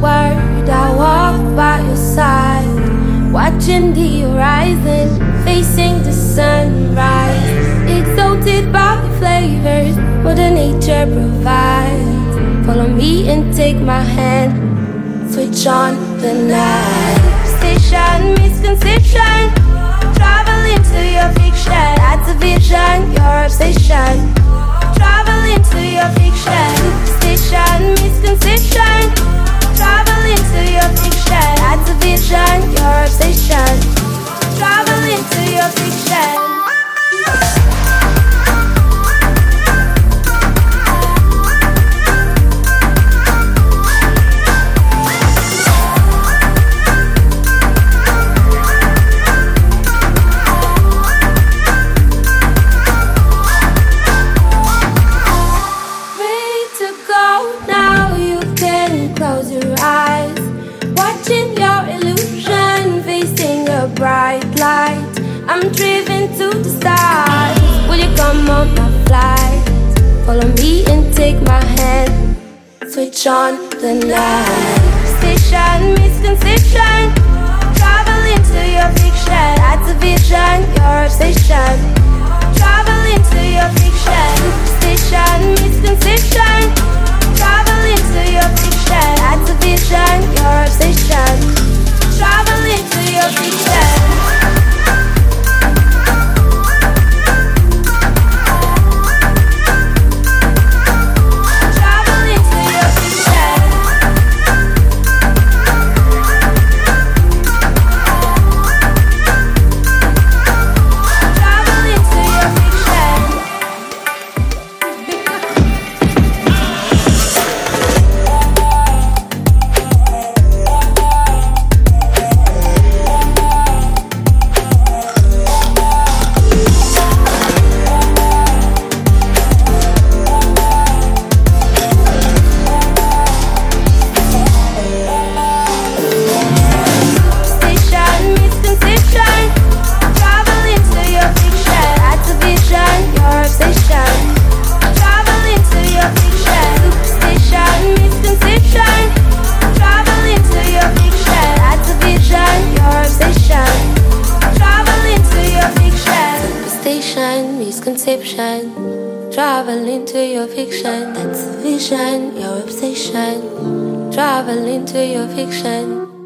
word, I walk by your side, watching the horizon, facing the sunrise, exalted by the flavors Mother Nature provides. Follow me and take my hand, switch on the night. Station misconception, travel into your fiction, activation, your obsession. Travel into your fiction, station misconception. Bright light. I'm driven to the stars. Will you come on my flight? Follow me and take my hand. Switch on the night. Station misconception. Travel into your fiction. Activation, your obsession. Travel into your fiction. That's vision, your obsession. Travel into your fiction.